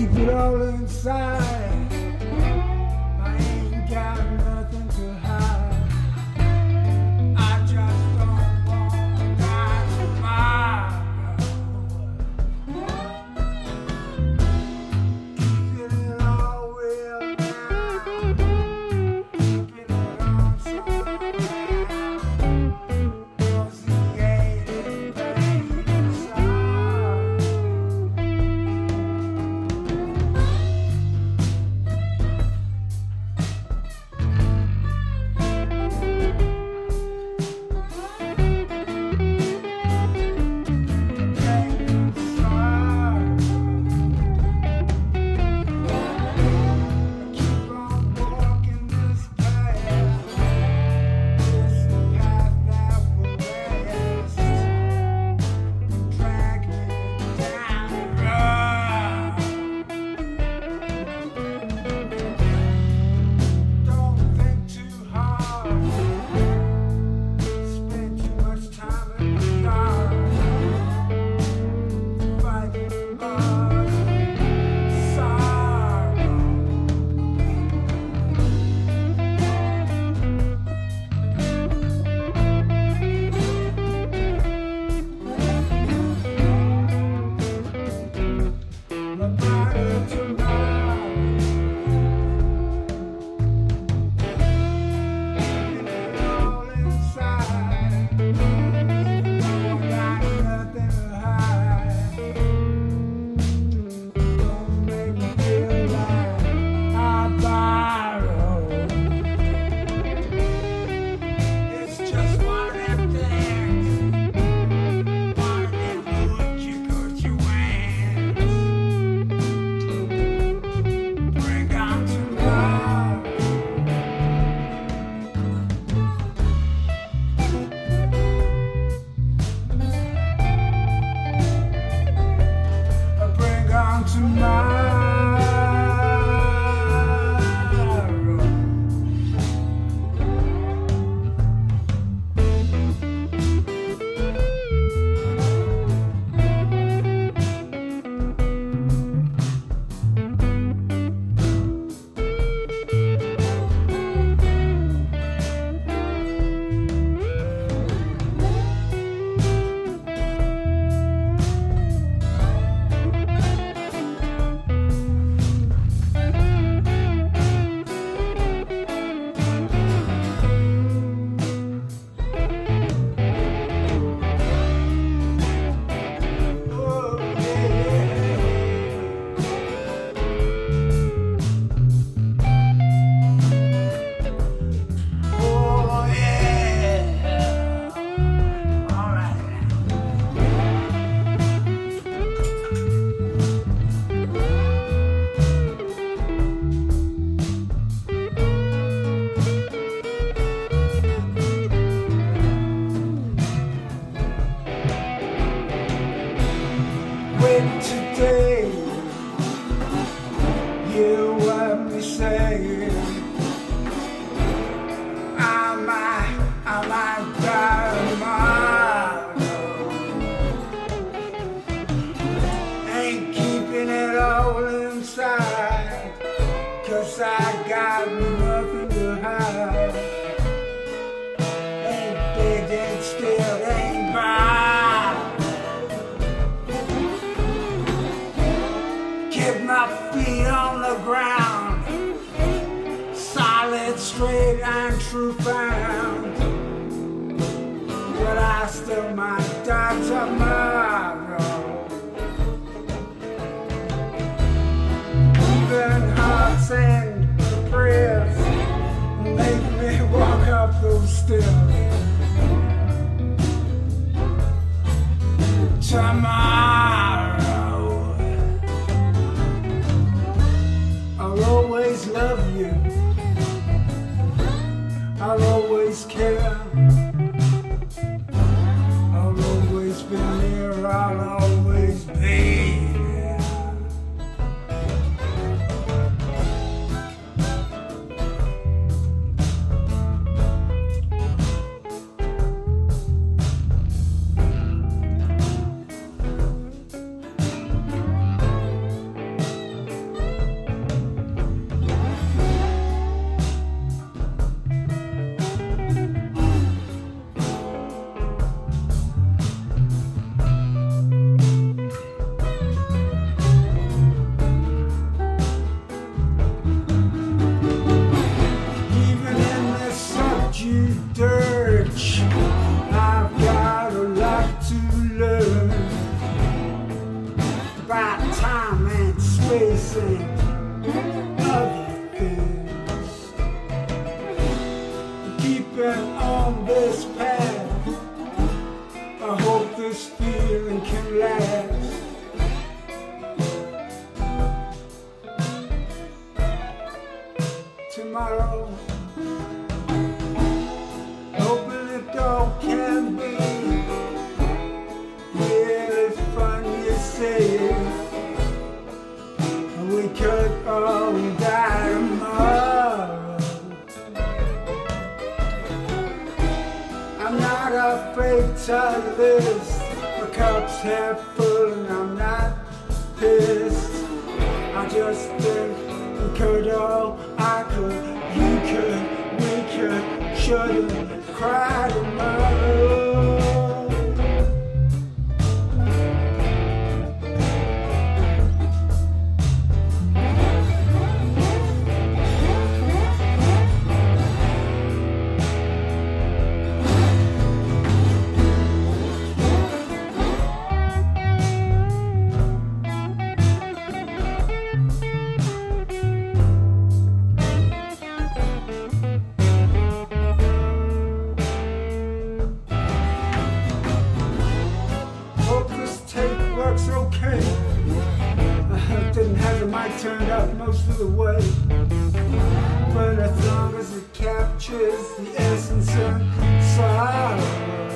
keep it all inside. tomorrow. guess I got nothing to hide. Ain't dead and still ain't mine. Keep my feet on the ground, solid, straight, and true found. But I still might die tomorrow. still. Tomorrow, I'll always love you. I'll always care. church. I've got a lot to learn about time and space and other things. Keeping on this path, I hope this. Fatalist. My cup's half full and I'm not pissed. I just think we could all, I could, you could, we could, shouldn't cry tomorrow. mic turned up most of the way. But as long as it captures the essence of sorrow.